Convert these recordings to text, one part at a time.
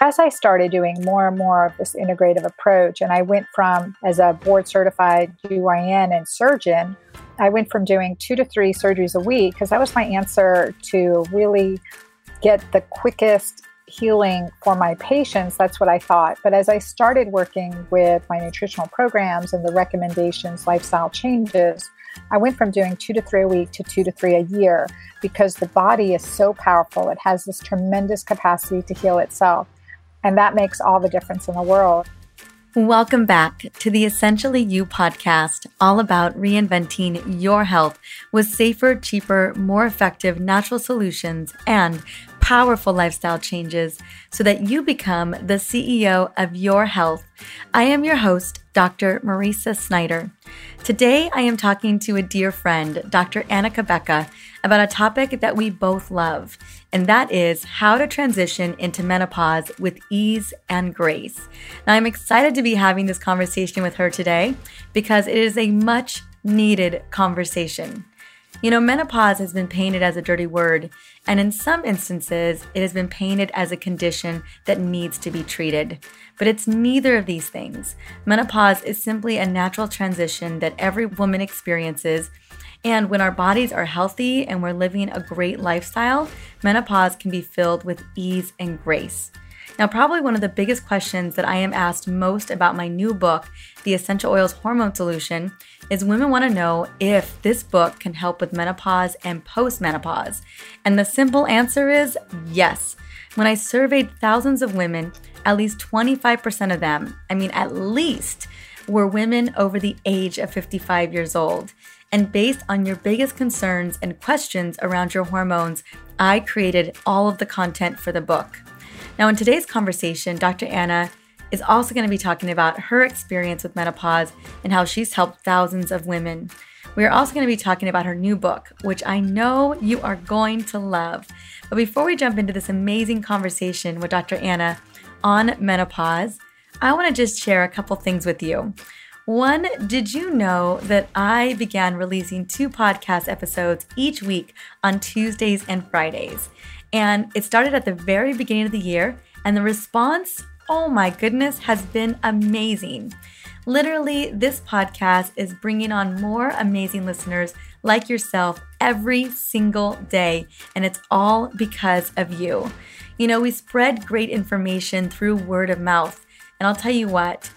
As I started doing more and more of this integrative approach, and I went from as a board certified GYN and surgeon, I went from doing two to three surgeries a week because that was my answer to really get the quickest healing for my patients. That's what I thought. But as I started working with my nutritional programs and the recommendations, lifestyle changes, I went from doing two to three a week to two to three a year because the body is so powerful. It has this tremendous capacity to heal itself. And that makes all the difference in the world. Welcome back to the Essentially You podcast, all about reinventing your health with safer, cheaper, more effective natural solutions and powerful lifestyle changes so that you become the CEO of your health. I am your host, Dr. Mariza Snyder. Today, I am talking to a dear friend, Dr. Anna Cabeca, about a topic that we both love, and that is how to transition into menopause with ease and grace. Now, I'm excited to be having this conversation with her today because it is a much needed conversation. You know, menopause has been painted as a dirty word, and in some instances, it has been painted as a condition that needs to be treated. But it's neither of these things. Menopause is simply a natural transition that every woman experiences. And when our bodies are healthy and we're living a great lifestyle, menopause can be filled with ease and grace. Now, probably one of the biggest questions that I am asked most about my new book, The Essential Oils Hormone Solution, is women want to know if this book can help with menopause and postmenopause. And the simple answer is yes. When I surveyed thousands of women, at least 25% of them, I mean, at least, were women over the age of 55 years old. And based on your biggest concerns and questions around your hormones, I created all of the content for the book. Now, in today's conversation, Dr. Anna is also going to be talking about her experience with menopause and how she's helped thousands of women. We are also going to be talking about her new book, which I know you are going to love. But before we jump into this amazing conversation with Dr. Anna on menopause, I want to just share a couple things with you. One, did you know that I began releasing two podcast episodes each week on Tuesdays and Fridays? And it started at the very beginning of the year, and the response, oh my goodness, has been amazing. Literally, this podcast is bringing on more amazing listeners like yourself every single day, and it's all because of you. You know, we spread great information through word of mouth, and I'll tell you what,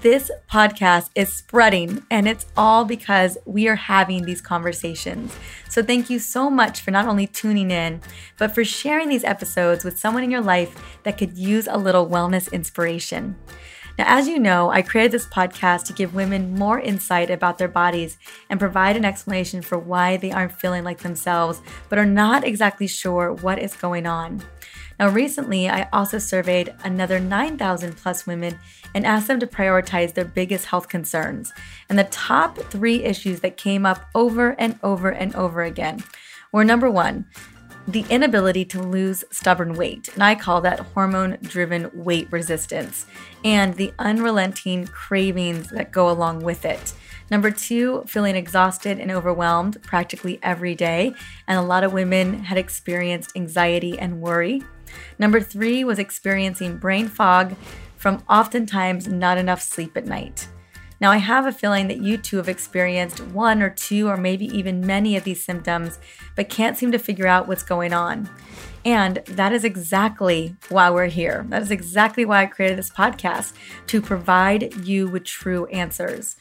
this podcast is spreading, and it's all because we are having these conversations. So, thank you so much for not only tuning in, but for sharing these episodes with someone in your life that could use a little wellness inspiration. Now, as you know, I created this podcast to give women more insight about their bodies and provide an explanation for why they aren't feeling like themselves, but are not exactly sure what is going on. Now, recently, I also surveyed another 9,000 plus women and asked them to prioritize their biggest health concerns. And the top three issues that came up over and over and over again were number one, the inability to lose stubborn weight, and I call that hormone driven weight resistance, and the unrelenting cravings that go along with it. Number two, feeling exhausted and overwhelmed practically every day, and a lot of women had experienced anxiety and worry. Number three was experiencing brain fog from oftentimes not enough sleep at night. Now, I have a feeling that you too have experienced one or two or maybe even many of these symptoms, but can't seem to figure out what's going on. And that is exactly why we're here. That is exactly why I created this podcast to provide you with true answers.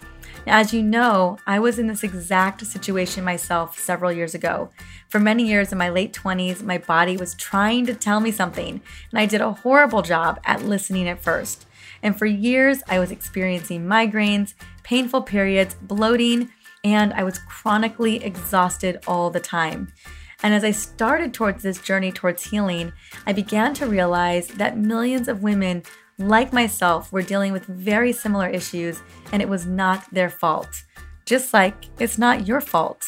As you know, I was in this exact situation myself several years ago. For many years in my late 20s, my body was trying to tell me something, and I did a horrible job at listening at first. And for years, I was experiencing migraines, painful periods, bloating, and I was chronically exhausted all the time. And as I started towards this journey towards healing, I began to realize that millions of women like myself, were dealing with very similar issues, and it was not their fault. Just like it's not your fault.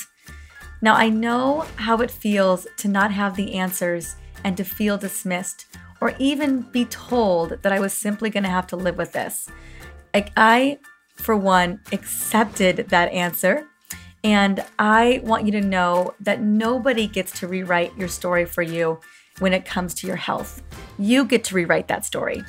Now, I know how it feels to not have the answers and to feel dismissed, or even be told that I was simply going to have to live with this. Like, I, for one, accepted that answer. And I want you to know that nobody gets to rewrite your story for you when it comes to your health. You get to rewrite that story.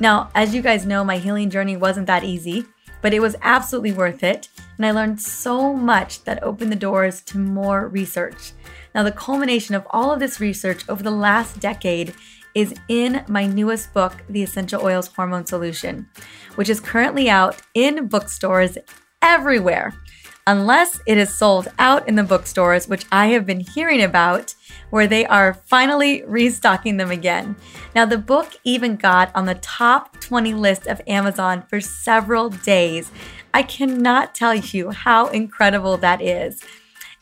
Now, as you guys know, my healing journey wasn't that easy, but it was absolutely worth it. And I learned so much that opened the doors to more research. Now, the culmination of all of this research over the last decade is in my newest book, The Essential Oils Hormone Solution, which is currently out in bookstores everywhere unless it is sold out in the bookstores, which I have been hearing about, where they are finally restocking them again. Now, the book even got on the top 20 list of Amazon for several days. I cannot tell you how incredible that is.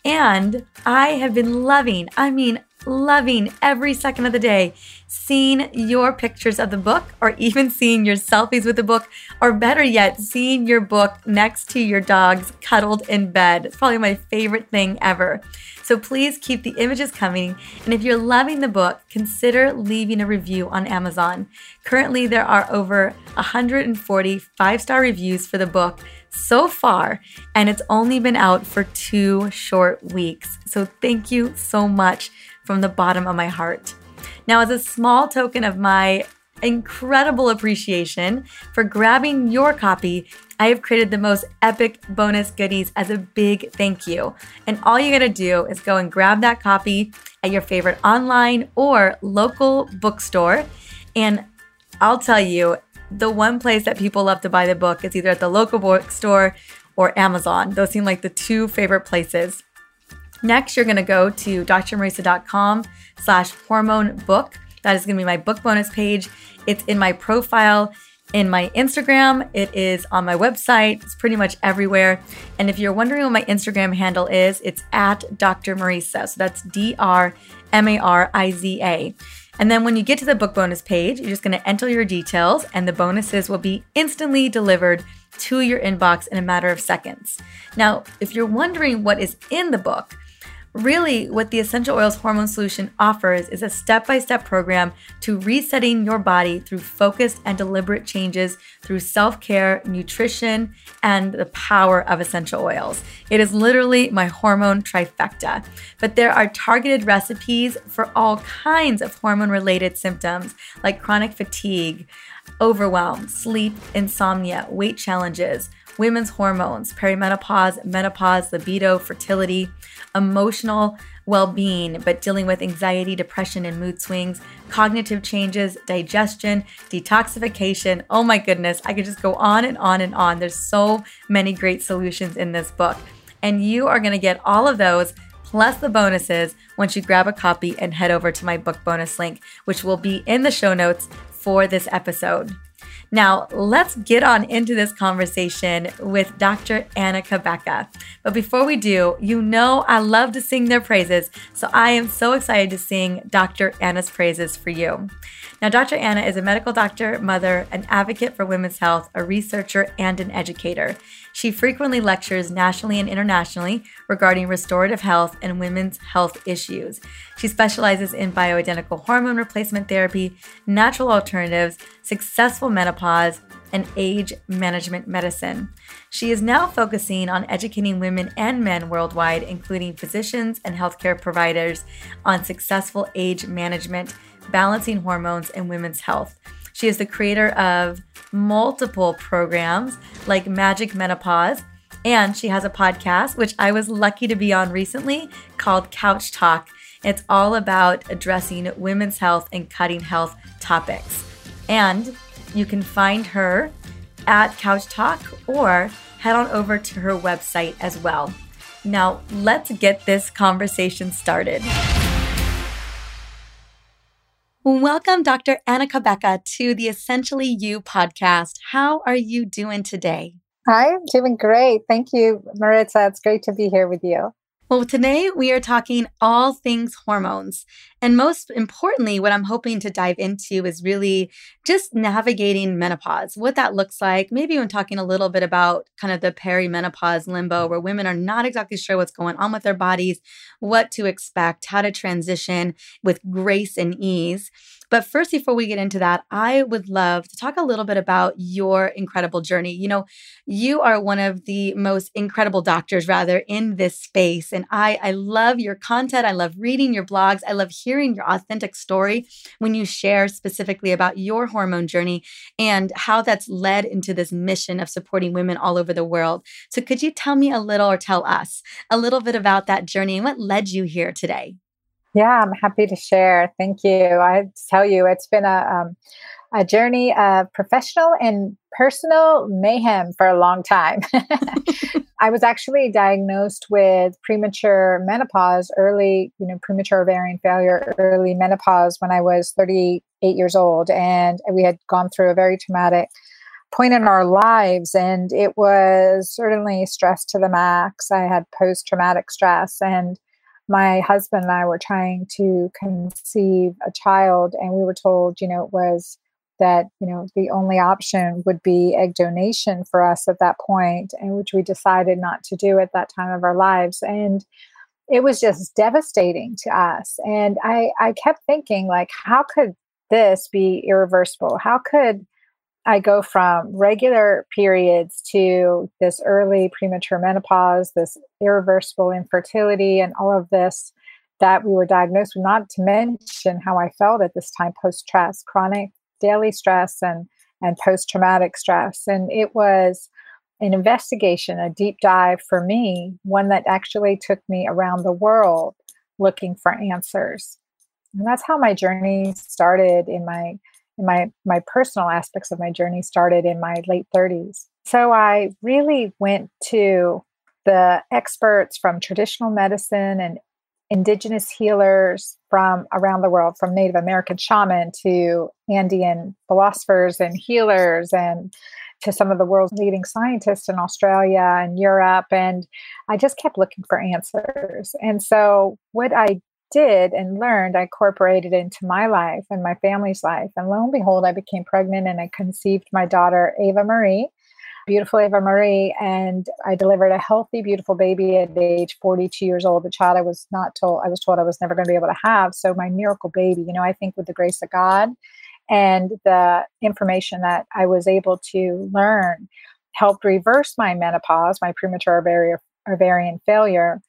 And I have been loving, I mean, loving every second of the day seeing your pictures of the book or even seeing your selfies with the book, or better yet, seeing your book next to your dogs cuddled in bed. It's probably my favorite thing ever. So please keep the images coming. And if you're loving the book, consider leaving a review on Amazon. Currently, there are over 140 five star reviews for the book so far, and it's only been out for two short weeks. So thank you so much from the bottom of my heart. Now, as a small token of my incredible appreciation for grabbing your copy, I have created the most epic bonus goodies as a big thank you. And all you gotta do is go and grab that copy at your favorite online or local bookstore. And I'll tell you, the one place that people love to buy the book is either at the local bookstore or Amazon. Those seem like the two favorite places. Next, you're gonna go to drmariza.com slash hormone book. That is gonna be my book bonus page. It's in my profile in my Instagram. It is on my website. It's pretty much everywhere. And if you're wondering what my Instagram handle is, it's at Dr. Mariza. So that's D R M A R I Z A. And then when you get to the book bonus page, you're just going to enter your details, and the bonuses will be instantly delivered to your inbox in a matter of seconds. Now, if you're wondering what is in the book, Really, what the Essential Oils Hormone Solution offers is a step by step program to resetting your body through focused and deliberate changes through self care, nutrition, and the power of essential oils. It is literally my hormone trifecta. But there are targeted recipes for all kinds of hormone related symptoms like chronic fatigue, overwhelm, sleep, insomnia, weight challenges women's hormones, perimenopause, menopause, libido, fertility, emotional well being, but dealing with anxiety, depression, and mood swings, cognitive changes, digestion, detoxification. Oh my goodness, I could just go on and on and on. There's so many great solutions in this book. And you are going to get all of those plus the bonuses once you grab a copy and head over to my book bonus link, which will be in the show notes for this episode. Now, let's get on into this conversation with Dr. Anna Cabeca. But before we do, you know I love to sing their praises, so I am so excited to sing Dr. Anna's praises for you. Now, Dr. Anna is a medical doctor, mother, an advocate for women's health, a researcher, and an educator. She frequently lectures nationally and internationally regarding restorative health and women's health issues. She specializes in bioidentical hormone replacement therapy, natural alternatives, successful menopause, and age management medicine. She is now focusing on educating women and men worldwide, including physicians and healthcare providers, on successful age management, balancing hormones, and women's health. She is the creator of multiple programs like Magic Menopause, and she has a podcast, which I was lucky to be on recently, called Couch Talk. It's all about addressing women's health and cutting health topics. And you can find her at Couch Talk or head on over to her website as well. Now, let's get this conversation started. Welcome, Dr. Anna Cabeca, to the Essentially You podcast. How are you doing today? I'm doing great. Thank you, Mariza. It's great to be here with you. Well, today we are talking all things hormones. And most importantly, what I'm hoping to dive into is really just navigating menopause, what that looks like. Maybe even talking a little bit about kind of the perimenopause limbo, where women are not exactly sure what's going on with their bodies, what to expect, how to transition with grace and ease. But first, before we get into that, I would love to talk a little bit about your incredible journey. You know, you are one of the most incredible doctors, rather, in this space. And I, I love your content. I love reading your blogs. I love hearing your authentic story when you share specifically about your hormone journey and how that's led into this mission of supporting women all over the world. So, could you tell me a little or tell us a little bit about that journey and what led you here today? Yeah, I'm happy to share. Thank you. I tell you, it's been a um, a journey of professional and personal mayhem for a long time. I was actually diagnosed with premature menopause, early, you know, premature ovarian failure, early menopause when I was 38 years old. And we had gone through a very traumatic point in our lives. And it was certainly stress to the max. I had post traumatic stress. And my husband and I were trying to conceive a child, and we were told, you know, it was that you know the only option would be egg donation for us at that point and which we decided not to do at that time of our lives and it was just devastating to us and i i kept thinking like how could this be irreversible? How could I go from regular periods to this early premature menopause, this irreversible infertility, and all of this that we were diagnosed with, not to mention how I felt at this time post stress, chronic daily stress and, and post traumatic stress. And it was an investigation, a deep dive for me, one that actually took me around the world looking for answers. And that's how my journey started in my my my personal aspects of my journey started in my late 30s. So I really went to the experts from traditional medicine and indigenous healers from around the world, from Native American shaman to Andean philosophers and healers and to some of the world's leading scientists in Australia and Europe. And I just kept looking for answers. And so what I did and learned, I incorporated into my life and my family's life. And lo and behold, I became pregnant and I conceived my daughter, Ava Marie, beautiful Ava Marie. And I delivered a healthy, beautiful baby at age 42 years old, a child I was not told, I was told I was never going to be able to have. So my miracle baby, you know, I think with the grace of God and the information that I was able to learn helped reverse my menopause, my premature ovarian, ovarian failure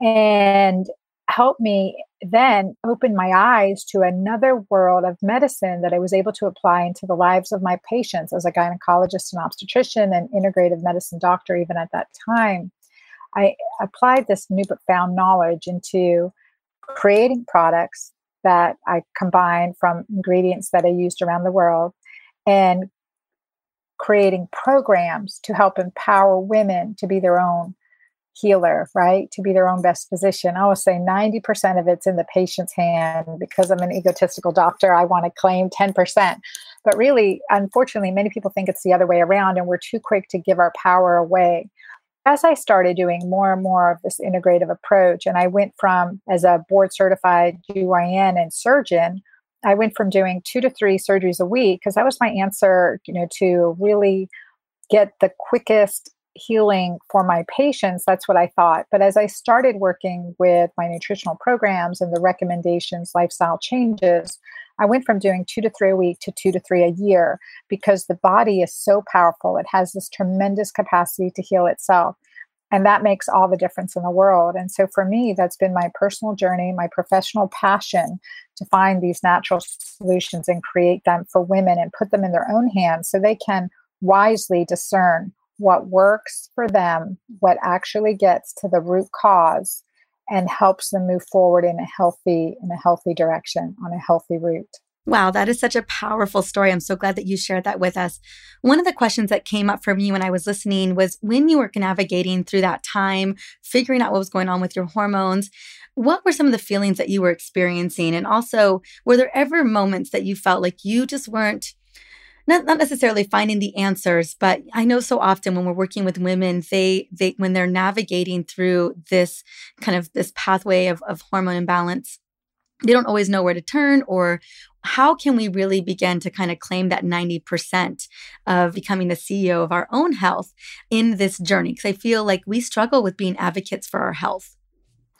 and helped me then open my eyes to another world of medicine that I was able to apply into the lives of my patients as a gynecologist and obstetrician and integrative medicine doctor, even at that time. I applied this new but found knowledge into creating products that I combined from ingredients that I used around the world and creating programs to help empower women to be their own healer, right? To be their own best physician. I always say 90% of it's in the patient's hand because I'm an egotistical doctor. I want to claim 10%. But really, unfortunately, many people think it's the other way around and we're too quick to give our power away. As I started doing more and more of this integrative approach, and I went from as a board certified GYN and surgeon, I went from doing two to three surgeries a week because that was my answer, you know, to really get the quickest healing for my patients. That's what I thought. But as I started working with my nutritional programs and the recommendations, lifestyle changes, I went from doing two to three a week to two to three a year because the body is so powerful. It has this tremendous capacity to heal itself. And that makes all the difference in the world. And so for me, that's been my personal journey, my professional passion to find these natural solutions and create them for women and put them in their own hands so they can wisely discern what works for them, what actually gets to the root cause and helps them move forward in a healthy in a healthy direction on a healthy route. Wow, that is such a powerful story. I'm so glad that you shared that with us. One of the questions that came up for me when I was listening was when you were navigating through that time, figuring out what was going on with your hormones, what were some of the feelings that you were experiencing? And also, were there ever moments that you felt like you just weren't not, not necessarily finding the answers but i know so often when we're working with women they they when they're navigating through this kind of this pathway of, of hormone imbalance they don't always know where to turn or how can we really begin to kind of claim that 90% of becoming the CEO of our own health in this journey? Because I feel like we struggle with being advocates for our health.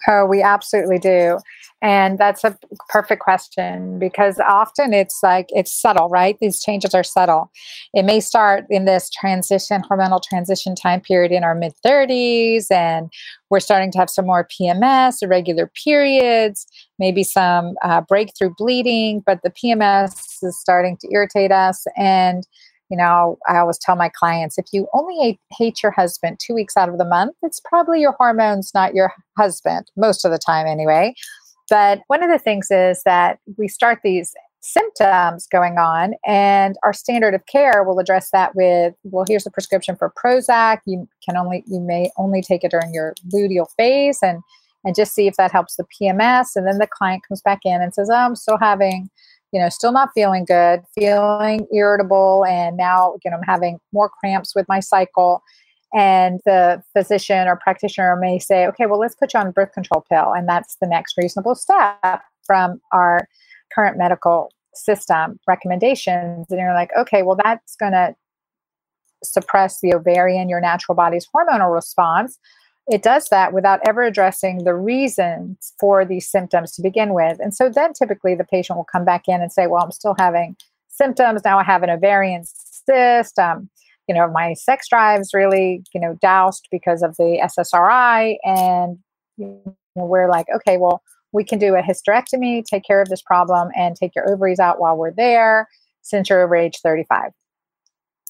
Oh, we absolutely do. And that's a perfect question because often it's like it's subtle, right? These changes are subtle. It may start in this transition, hormonal transition time period in our mid 30s, and we're starting to have some more PMS, irregular periods, maybe some uh, breakthrough bleeding, but the PMS is starting to irritate us. And you know, I always tell my clients if you only hate your husband two weeks out of the month, it's probably your hormones, not your husband, most of the time anyway. But one of the things is that we start these symptoms going on, and our standard of care will address that with, well, here's a prescription for Prozac. You can only, you may only take it during your luteal phase, and and just see if that helps the PMS. And then the client comes back in and says, oh, I'm still having you know, still not feeling good, feeling irritable, and now, you know, I'm having more cramps with my cycle. And the physician or practitioner may say, okay, well, let's put you on a birth control pill. And that's the next reasonable step from our current medical system recommendations. And you're like, okay, well, that's going to suppress the ovarian, your natural body's hormonal response. It does that without ever addressing the reasons for these symptoms to begin with. And so then typically the patient will come back in and say, Well, I'm still having symptoms. Now I have an ovarian cyst. Um, you know, my sex drive's really, you know, doused because of the SSRI. And you know, we're like, okay, well, we can do a hysterectomy, take care of this problem, and take your ovaries out while we're there since you're over age 35.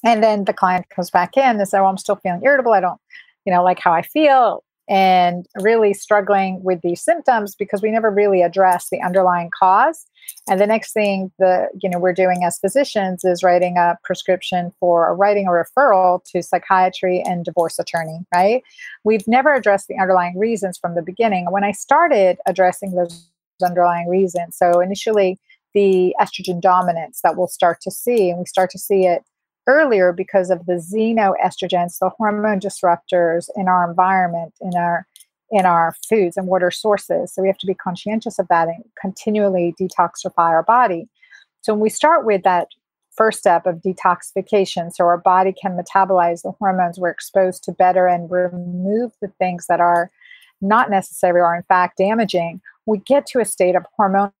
And then the client comes back in and says, well, I'm still feeling irritable. I don't you know, like how I feel and really struggling with these symptoms because we never really address the underlying cause. And the next thing the you know we're doing as physicians is writing a prescription for or writing a referral to psychiatry and divorce attorney, right? We've never addressed the underlying reasons from the beginning. When I started addressing those underlying reasons, so initially the estrogen dominance that we'll start to see, and we start to see it earlier because of the xenoestrogens, the hormone disruptors in our environment, in our in our foods and water sources. So we have to be conscientious of that and continually detoxify our body. So when we start with that first step of detoxification, so our body can metabolize the hormones we're exposed to better and remove the things that are not necessary or in fact damaging, we get to a state of hormonal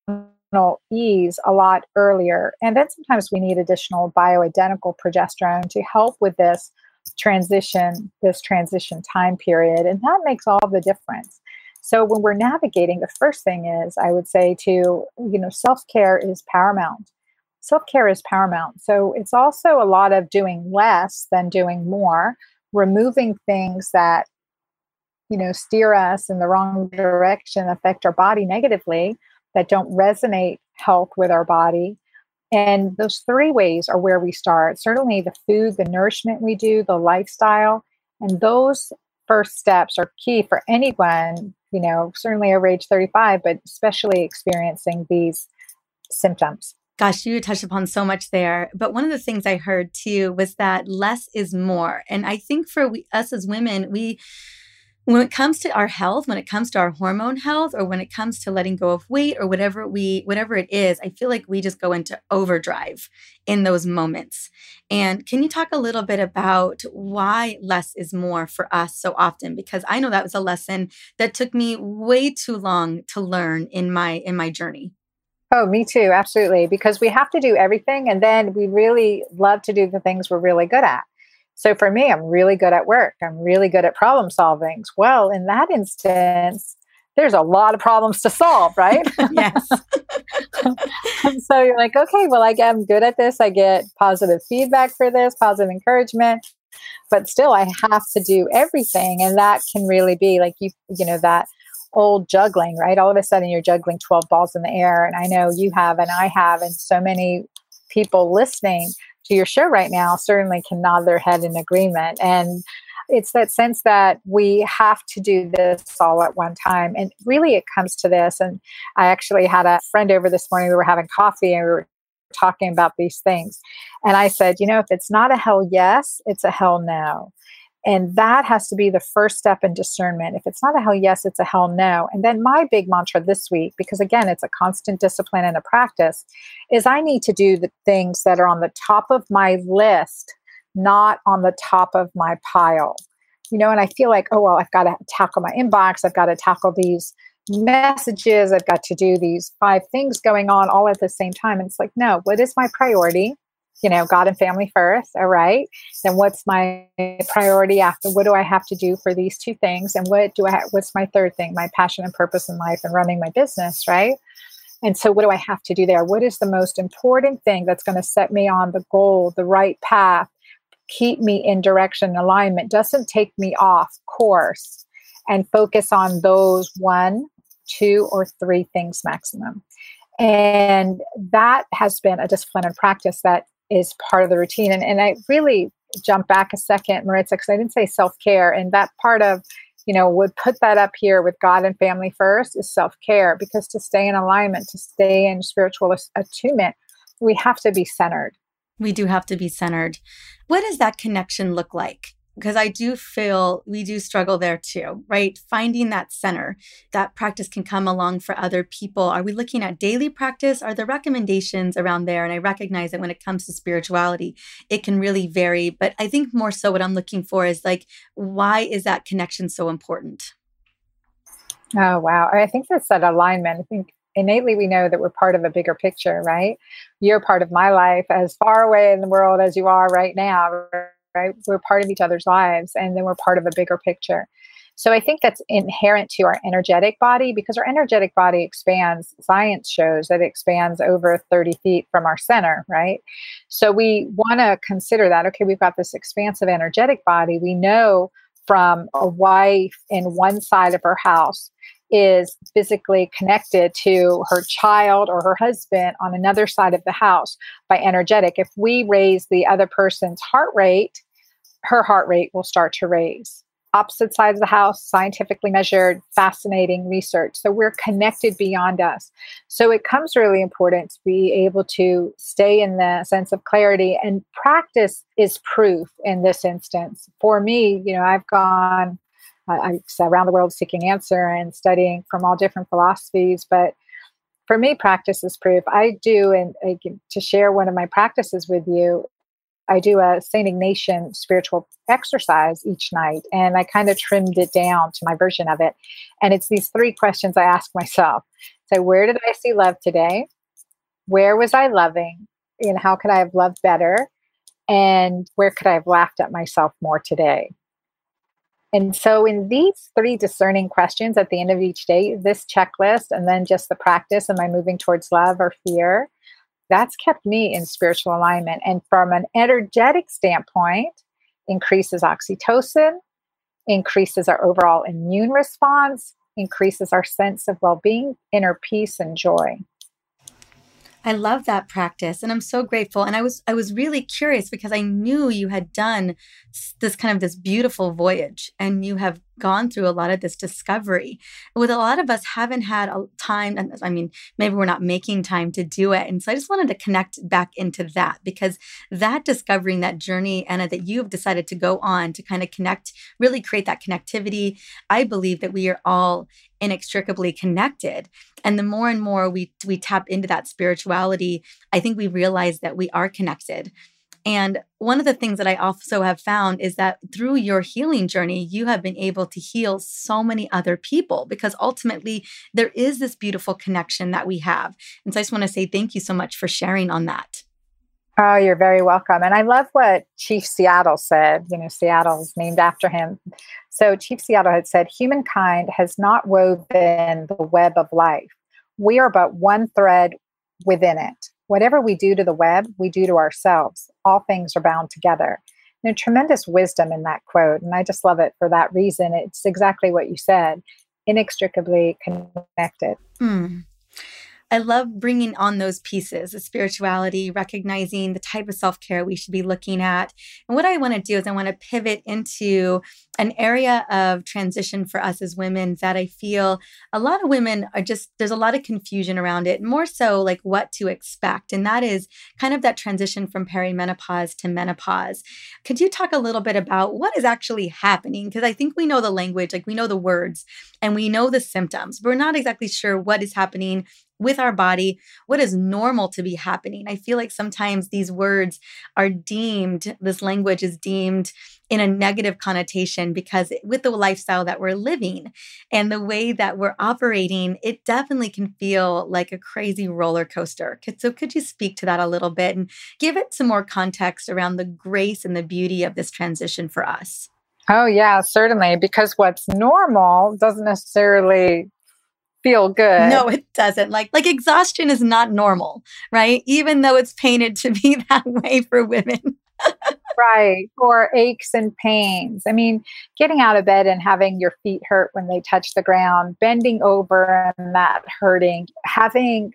ease a lot earlier. And then sometimes we need additional bioidentical progesterone to help with this transition, this transition time period. And that makes all the difference. So when we're navigating, the first thing is I would say to, you know, self-care is paramount. Self-care is paramount. So it's also a lot of doing less than doing more, removing things that you know steer us in the wrong direction affect our body negatively that don't resonate health with our body. And those three ways are where we start. Certainly the food, the nourishment we do, the lifestyle, and those first steps are key for anyone, you know, certainly over age 35, but especially experiencing these symptoms. Gosh, you touched upon so much there. But one of the things I heard too was that less is more. And I think for we, us as women, we when it comes to our health when it comes to our hormone health or when it comes to letting go of weight or whatever we whatever it is i feel like we just go into overdrive in those moments and can you talk a little bit about why less is more for us so often because i know that was a lesson that took me way too long to learn in my in my journey Oh, me too. Absolutely. Because we have to do everything. And then we really love to do the things we're really good at. So for me, I'm really good at work. I'm really good at problem solving. Well, in that instance, there's a lot of problems to solve, right? yes. so you're like, okay, well, I get, I am good at this. I get positive feedback for this, positive encouragement, but still, I have to do everything, and that can really be like you, you know, that old juggling, right? All of a sudden, you're juggling twelve balls in the air, and I know you have, and I have, and so many people listening to your show right now certainly can nod their head in agreement. And it's that sense that we have to do this all at one time. And really, it comes to this. And I actually had a friend over this morning. We were having coffee and we were talking about these things. And I said, you know, if it's not a hell yes, it's a hell no. And that has to be the first step in discernment. If it's not a hell yes, it's a hell no. And then my big mantra this week, because again, it's a constant discipline and a practice, is I need to do the things that are on the top of my list, not on the top of my pile. You know, and I feel like, oh, well, I've got to tackle my inbox, I've got to tackle these messages. I've got to do these five things going on all at the same time. And it's like, no, what is my priority? You know, God and family first. All right. Then what's my priority after? What do I have to do for these two things? And what do I? What's my third thing? My passion and purpose in life and running my business. Right. And so, what do I have to do there? What is the most important thing that's going to set me on the goal, the right path, keep me in direction alignment, doesn't take me off course, and focus on those one two or three things maximum. And that has been a discipline and practice that is part of the routine. And, and I really jump back a second, Mariza, because I didn't say self care. And that part of, you know, would put that up here with God and family first is self care, because to stay in alignment, to stay in spiritual attunement, we have to be centered. We do have to be centered. What does that connection look like? Because I do feel we do struggle there too, right? Finding that center, that practice can come along for other people. Are we looking at daily practice? Are there recommendations around there? And I recognize that when it comes to spirituality, it can really vary. But I think more so what I'm looking for is like, why is that connection so important? Oh, wow. I think that's that alignment. I think innately we know that we're part of a bigger picture, right? You're part of my life as far away in the world as you are right now right? We're part of each other's lives and then we're part of a bigger picture. So I think that's inherent to our energetic body because our energetic body expands. Science shows that it expands over 30 feet from our center, right? So we want to consider that. Okay, we've got this expansive energetic body. We know from a wife in one side of her house is physically connected to her child or her husband on another side of the house by energetic. If we raise the other person's heart rate, her heart rate will start to raise. Opposite sides of the house, scientifically measured, fascinating research. So we're connected beyond us. So it comes really important to be able to stay in the sense of clarity, and practice is proof in this instance. For me, you know, I've gone I, I around the world seeking answer and studying from all different philosophies. But for me, practice is proof. I do, and I to share one of my practices with you, I do a St. Ignatian spiritual exercise each night, and I kind of trimmed it down to my version of it. And it's these three questions I ask myself. So, where did I see love today? Where was I loving? And how could I have loved better? And where could I have laughed at myself more today? And so, in these three discerning questions at the end of each day, this checklist, and then just the practice, am I moving towards love or fear? That's kept me in spiritual alignment. And from an energetic standpoint, increases oxytocin, increases our overall immune response, increases our sense of well being, inner peace, and joy. I love that practice and I'm so grateful and I was I was really curious because I knew you had done this kind of this beautiful voyage and you have gone through a lot of this discovery. With a lot of us haven't had a time and I mean maybe we're not making time to do it. And so I just wanted to connect back into that because that discovering that journey and that you've decided to go on to kind of connect really create that connectivity. I believe that we are all inextricably connected. And the more and more we we tap into that spirituality, I think we realize that we are connected. And one of the things that I also have found is that through your healing journey, you have been able to heal so many other people because ultimately there is this beautiful connection that we have. And so I just want to say thank you so much for sharing on that. Oh, you're very welcome. And I love what Chief Seattle said. You know, Seattle is named after him. So, Chief Seattle had said, Humankind has not woven the web of life. We are but one thread within it. Whatever we do to the web, we do to ourselves. All things are bound together. There's tremendous wisdom in that quote. And I just love it for that reason. It's exactly what you said inextricably connected. Mm. I love bringing on those pieces of spirituality, recognizing the type of self care we should be looking at. And what I want to do is I want to pivot into an area of transition for us as women that I feel a lot of women are just, there's a lot of confusion around it, more so like what to expect. And that is kind of that transition from perimenopause to menopause. Could you talk a little bit about what is actually happening? Because I think we know the language, like we know the words, and we know the symptoms. We're not exactly sure what is happening with our body, what is normal to be happening. I feel like sometimes these words are deemed, this language is deemed in a negative connotation because with the lifestyle that we're living and the way that we're operating, it definitely can feel like a crazy roller coaster. So, could you speak to that a little bit and give it some more context around the grace and the beauty of this transition for us? Oh, yeah, certainly. Because what's normal doesn't necessarily feel good. No, it doesn't. Like like exhaustion is not normal, right? Even though it's painted to be that way for women. right. Or aches and pains. I mean, getting out of bed and having your feet hurt when they touch the ground, bending over and that hurting, having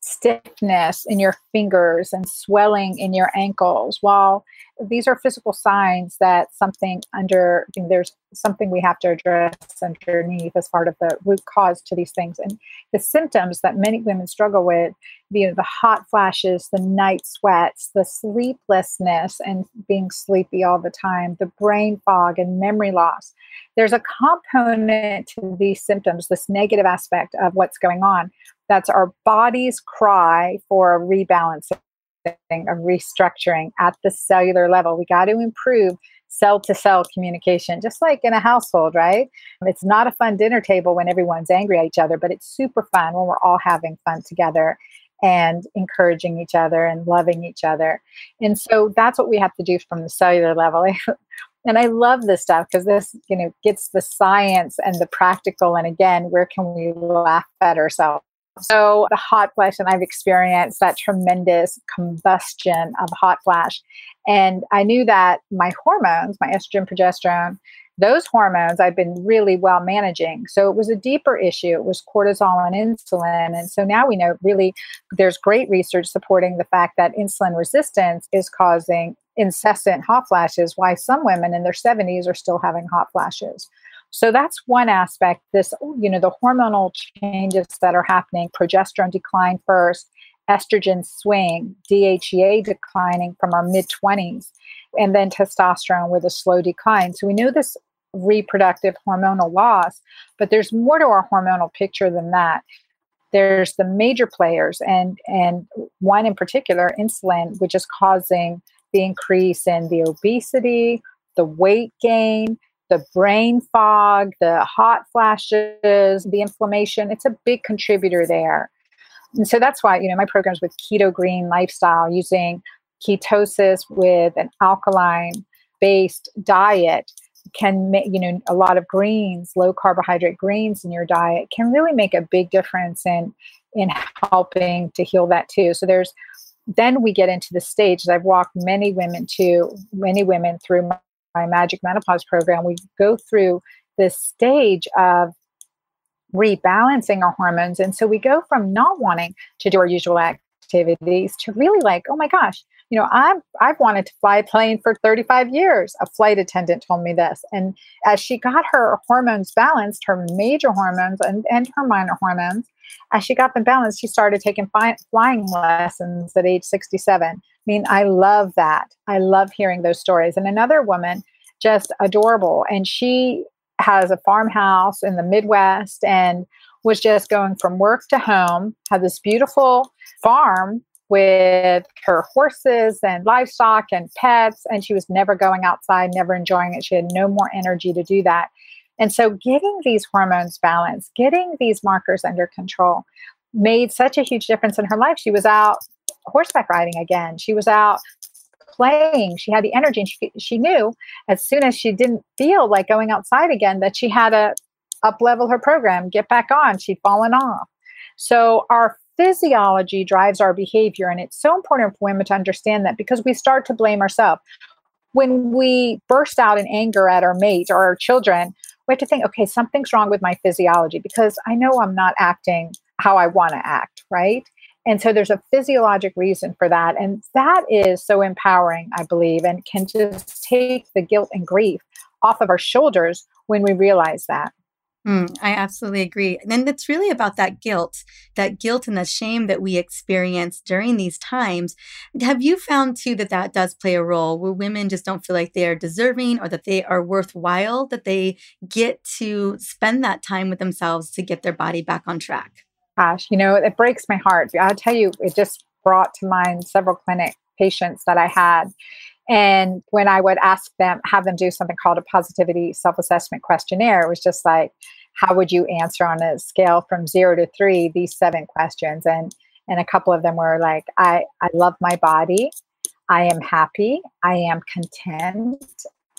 stiffness in your fingers and swelling in your ankles while these are physical signs that something under there's something we have to address underneath as part of the root cause to these things. And the symptoms that many women struggle with you know the hot flashes the night sweats the sleeplessness and being sleepy all the time the brain fog and memory loss there's a component to these symptoms this negative aspect of what's going on. That's our body's cry for a rebalancing of restructuring at the cellular level. We got to improve cell to cell communication, just like in a household, right? It's not a fun dinner table when everyone's angry at each other, but it's super fun when we're all having fun together and encouraging each other and loving each other. And so that's what we have to do from the cellular level. and I love this stuff because this, you know, gets the science and the practical. And again, where can we laugh at ourselves? So the hot flash, and I've experienced that tremendous combustion of hot flash. And I knew that my hormones, my estrogen, progesterone, those hormones I've been really well managing. So it was a deeper issue. It was cortisol and insulin. And so now we know really there's great research supporting the fact that insulin resistance is causing incessant hot flashes, why some women in their 70s are still having hot flashes. So that's one aspect. This, you know, the hormonal changes that are happening, progesterone decline first, estrogen swing, DHEA declining from our mid 20s, and then testosterone with a slow decline. So we know this reproductive hormonal loss, but there's more to our hormonal picture than that. There's the major players, and and one in particular, insulin, which is causing the increase in the obesity, the weight gain, the brain fog, the hot flashes, the inflammation. It's a big contributor there. And so that's why, you know, my programs with keto green lifestyle using ketosis with an alkaline based diet can make, you know, a lot of greens, low carbohydrate greens in your diet can really make a big difference in in helping to heal that too. So there's then we get into the stage that I've walked many women to many women through my Magic Menopause program, we go through this stage of rebalancing our hormones. And so we go from not wanting to do our usual activities to really like, oh my gosh, you know, I've I've wanted to fly a plane for 35 years. A flight attendant told me this. And as she got her hormones balanced, her major hormones and, and her minor hormones, as she got them balanced, she started taking fi- flying lessons at age 67. I mean, I love that. I love hearing those stories. And another woman, just adorable, and she has a farmhouse in the Midwest and was just going from work to home, had this beautiful farm with her horses and livestock and pets, and she was never going outside, never enjoying it. She had no more energy to do that. And so, getting these hormones balanced, getting these markers under control made such a huge difference in her life. She was out horseback riding again. She was out playing. She had the energy, and she, she knew as soon as she didn't feel like going outside again that she had to up level her program, get back on. She'd fallen off. So, our physiology drives our behavior. And it's so important for women to understand that because we start to blame ourselves. When we burst out in anger at our mate or our children, we have to think, okay, something's wrong with my physiology because I know I'm not acting how I want to act, right? And so there's a physiologic reason for that. And that is so empowering, I believe, and can just take the guilt and grief off of our shoulders when we realize that. Mm, I absolutely agree. And it's really about that guilt, that guilt and the shame that we experience during these times. Have you found too that that does play a role where women just don't feel like they are deserving or that they are worthwhile, that they get to spend that time with themselves to get their body back on track? Gosh, you know, it breaks my heart. I'll tell you, it just brought to mind several clinic patients that I had and when I would ask them, have them do something called a positivity self assessment questionnaire, it was just like, how would you answer on a scale from zero to three these seven questions? And and a couple of them were like, I, I love my body. I am happy. I am content.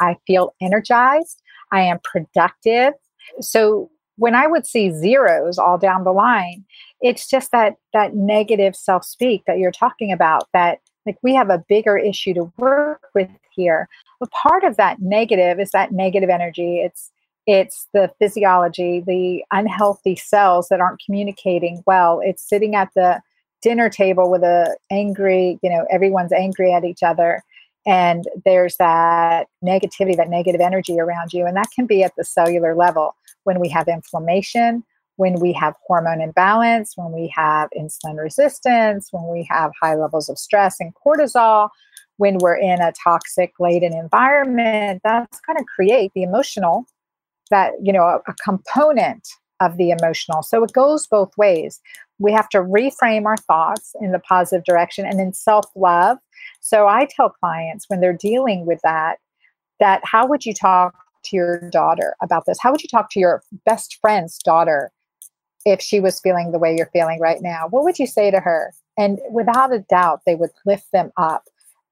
I feel energized. I am productive. So when I would see zeros all down the line, it's just that that negative self-speak that you're talking about that like we have a bigger issue to work with here. But part of that negative is that negative energy. It's it's the physiology, the unhealthy cells that aren't communicating well. It's sitting at the dinner table with a angry, you know, everyone's angry at each other and there's that negativity, that negative energy around you and that can be at the cellular level when we have inflammation, when we have hormone imbalance, when we have insulin resistance, when we have high levels of stress and cortisol, when we're in a toxic laden environment, that's going to create the emotional, that, you know, a, a component of the emotional. So it goes both ways. We have to reframe our thoughts in the positive direction and in self love. So I tell clients when they're dealing with that, that how would you talk to your daughter about this? How would you talk to your best friend's daughter if she was feeling the way you're feeling right now, what would you say to her? And without a doubt, they would lift them up,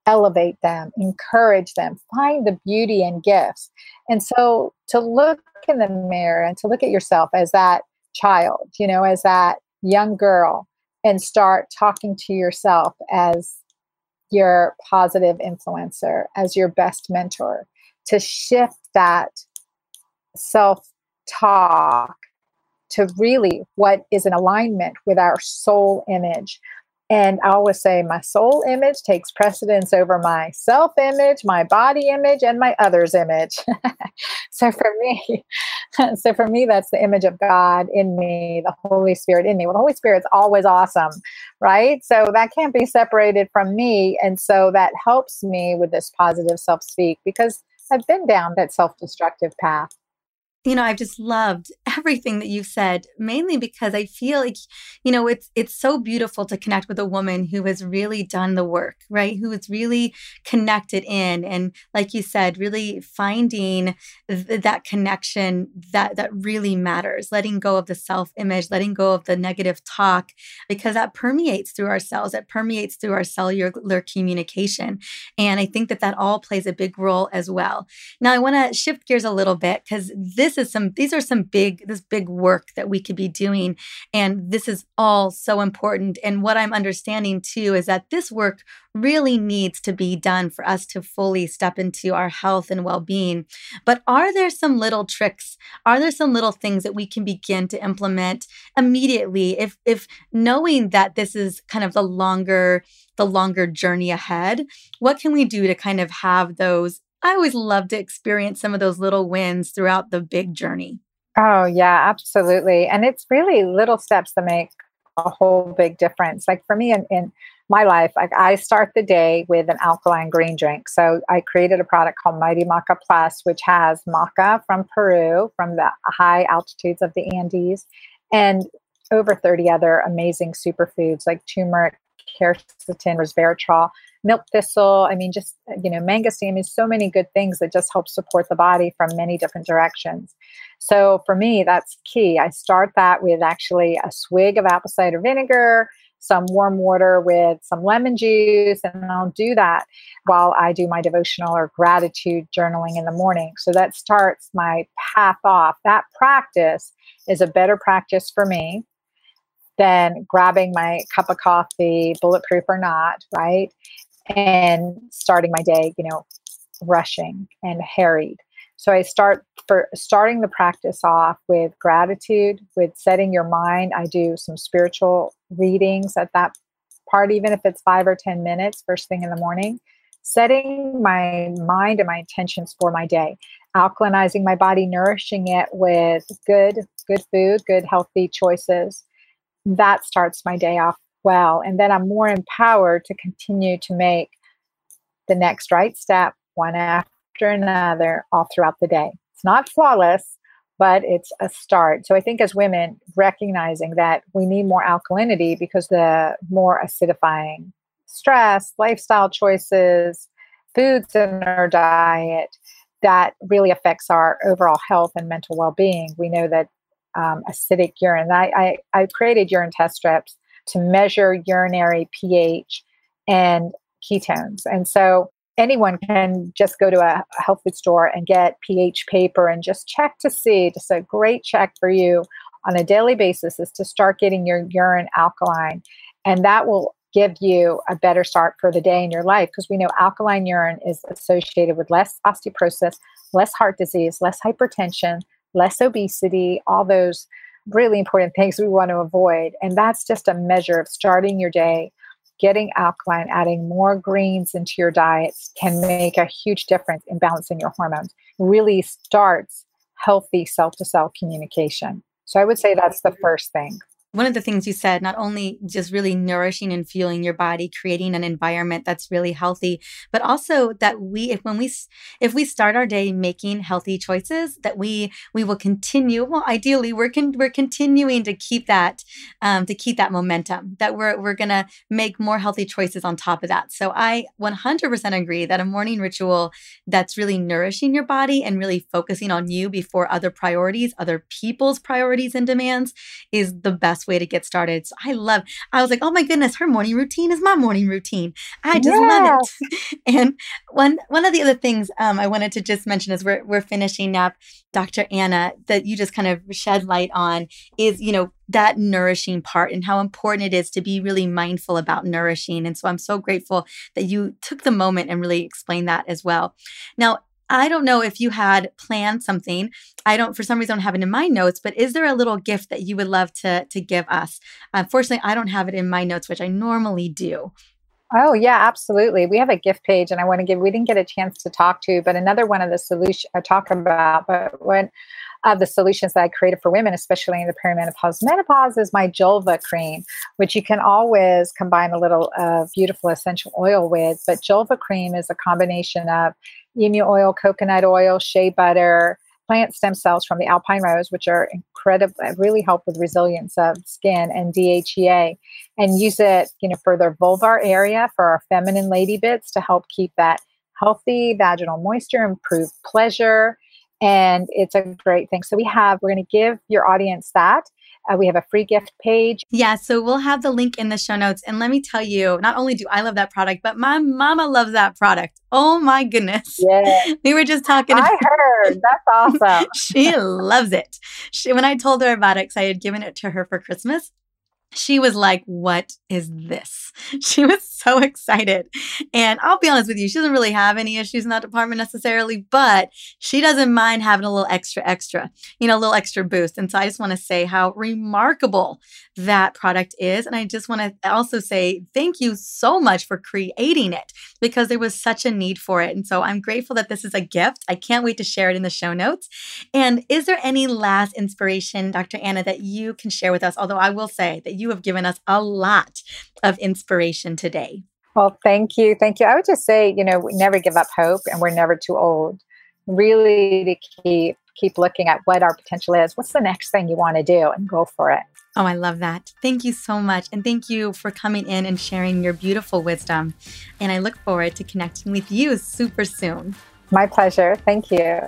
elevate them, encourage them, find the beauty and gifts. And so to look in the mirror and to look at yourself as that child, you know, as that young girl, and start talking to yourself as your positive influencer, as your best mentor, to shift that self talk to really what is in alignment with our soul image. And I always say my soul image takes precedence over my self image, my body image, and my other's image. so for me, so for me, that's the image of God in me, the Holy Spirit in me. Well, the Holy Spirit's always awesome, right? So that can't be separated from me. And so that helps me with this positive self speak because I've been down that self destructive path you know, I've just loved everything that you've said, mainly because I feel like, you know, it's it's so beautiful to connect with a woman who has really done the work, right? Who is really connected in, and like you said, really finding th- that connection that that really matters. Letting go of the self image, letting go of the negative talk, because that permeates through our cells. It permeates through our cellular communication, and I think that that all plays a big role as well. Now, I want to shift gears a little bit because this this is some these are some big this big work that we could be doing. And this is all so important. And what i'm understanding too is that this work really needs to be done for us to fully step into our health and well-being. But are there some little tricks? Are there some little things that we can begin to implement immediately if if knowing that this is kind of the longer the longer journey ahead? What can we do to kind of have those I always love to experience some of those little wins throughout the big journey. Oh, yeah, absolutely. And it's really little steps that make a whole big difference. Like for me in, in my life, I start the day with an alkaline green drink. So I created a product called Mighty Maca Plus, which has maca from Peru, from the high altitudes of the Andes, and over 30 other amazing superfoods like turmeric, quercetin, resveratrol milk thistle. I mean, just, you know, mangosteen is so many good things that just help support the body from many different directions. So for me, that's key. I start that with actually a swig of apple cider vinegar, some warm water with some lemon juice, and I'll do that while I do my devotional or gratitude journaling in the morning. So that starts my path off. That practice is a better practice for me than grabbing my cup of coffee, bulletproof or not, right? And starting my day, you know, rushing and harried. So I start for starting the practice off with gratitude, with setting your mind. I do some spiritual readings at that part, even if it's five or 10 minutes first thing in the morning, setting my mind and my intentions for my day. alkalinizing my body, nourishing it with good, good food, good, healthy choices, that starts my day off well. And then I'm more empowered to continue to make the next right step one after another all throughout the day. It's not flawless, but it's a start. So I think as women, recognizing that we need more alkalinity because the more acidifying stress, lifestyle choices, foods in our diet, that really affects our overall health and mental well-being. We know that um, acidic urine. I, I, I created urine test strips to measure urinary pH and ketones, and so anyone can just go to a health food store and get pH paper and just check to see. Just a great check for you on a daily basis is to start getting your urine alkaline, and that will give you a better start for the day in your life because we know alkaline urine is associated with less osteoporosis, less heart disease, less hypertension, less obesity, all those really important things we want to avoid. And that's just a measure of starting your day getting alkaline, adding more greens into your diets can make a huge difference in balancing your hormones. Really starts healthy cell to cell communication. So I would say that's the first thing one of the things you said, not only just really nourishing and fueling your body, creating an environment that's really healthy, but also that we, if when we, if we start our day making healthy choices, that we we will continue. Well, ideally, we're con- we're continuing to keep that um, to keep that momentum. That we're we're gonna make more healthy choices on top of that. So I 100% agree that a morning ritual that's really nourishing your body and really focusing on you before other priorities, other people's priorities and demands, is the best way to get started. So I love, I was like, oh my goodness, her morning routine is my morning routine. I just yeah. love it. and one one of the other things um, I wanted to just mention as we're, we're finishing up, Dr. Anna, that you just kind of shed light on is, you know, that nourishing part and how important it is to be really mindful about nourishing. And so I'm so grateful that you took the moment and really explained that as well. Now, I don't know if you had planned something. I don't, for some reason, have it in my notes. But is there a little gift that you would love to to give us? Unfortunately, I don't have it in my notes, which I normally do. Oh yeah, absolutely. We have a gift page, and I want to give. We didn't get a chance to talk to, but another one of the solution I talk about. But one of the solutions that I created for women, especially in the perimenopause menopause, is my Julva cream, which you can always combine a little uh, beautiful essential oil with. But Julva cream is a combination of emu oil, coconut oil, shea butter, plant stem cells from the alpine rose, which are incredible, really help with resilience of skin, and DHEA, and use it, you know, for their vulvar area for our feminine lady bits to help keep that healthy vaginal moisture, improve pleasure, and it's a great thing. So we have, we're going to give your audience that. Uh, we have a free gift page. Yeah, so we'll have the link in the show notes. And let me tell you, not only do I love that product, but my mama loves that product. Oh my goodness. Yeah. We were just talking. I heard. That's awesome. she loves it. She, when I told her about it, because I had given it to her for Christmas, she was like, What is this? She was so excited. And I'll be honest with you, she doesn't really have any issues in that department necessarily, but she doesn't mind having a little extra, extra, you know, a little extra boost. And so I just want to say how remarkable that product is. And I just want to also say thank you so much for creating it because there was such a need for it. And so I'm grateful that this is a gift. I can't wait to share it in the show notes. And is there any last inspiration, Dr. Anna, that you can share with us? Although I will say that you have given us a lot of inspiration today. Well, thank you. Thank you. I would just say, you know, we never give up hope and we're never too old. Really to keep keep looking at what our potential is. What's the next thing you want to do and go for it. Oh, I love that. Thank you so much. And thank you for coming in and sharing your beautiful wisdom. And I look forward to connecting with you super soon. My pleasure. Thank you.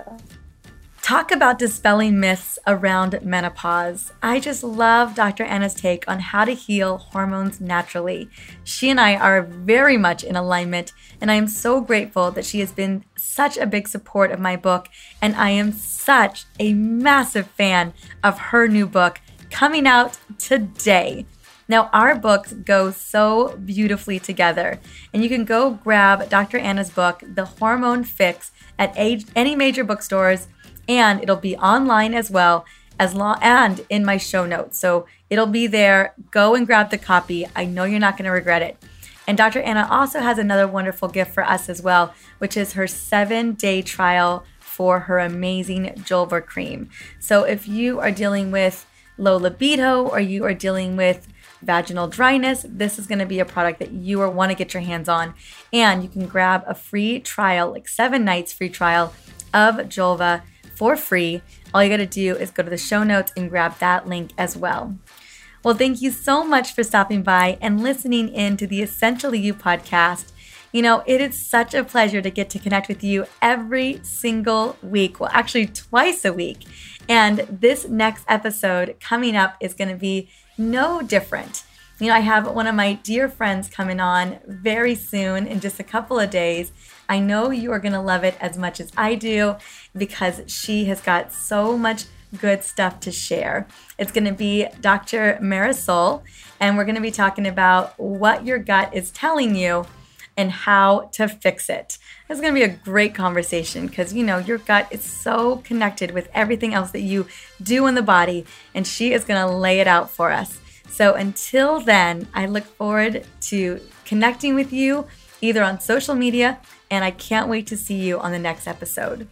Talk about dispelling myths around menopause. I just love Dr. Anna's take on how to heal hormones naturally. She and I are very much in alignment, and I am so grateful that she has been such a big support of my book, and I am such a massive fan of her new book coming out today. Now, our books go so beautifully together, and you can go grab Dr. Anna's book, The Hormone Fix, at any major bookstores and it'll be online as well as long and in my show notes. So it'll be there. Go and grab the copy. I know you're not going to regret it. And Dr. Anna also has another wonderful gift for us as well, which is her seven day trial for her amazing Julva cream. So if you are dealing with low libido or you are dealing with vaginal dryness, this is going to be a product that you want to get your hands on. And you can grab a free trial, like seven nights free trial of Julva for free. All you got to do is go to the show notes and grab that link as well. Well, thank you so much for stopping by and listening in to the Essentially You podcast. You know, it is such a pleasure to get to connect with you every single week. Well, actually, twice a week. And this next episode coming up is going to be no different. You know, I have one of my dear friends coming on very soon in just a couple of days. I know you are going to love it as much as I do because she has got so much good stuff to share. It's going to be Dr. Marisol, and we're going to be talking about what your gut is telling you and how to fix it. It's going to be a great conversation because you know your gut is so connected with everything else that you do in the body, and she is going to lay it out for us. So until then, I look forward to connecting with you either on social media, and I can't wait to see you on the next episode.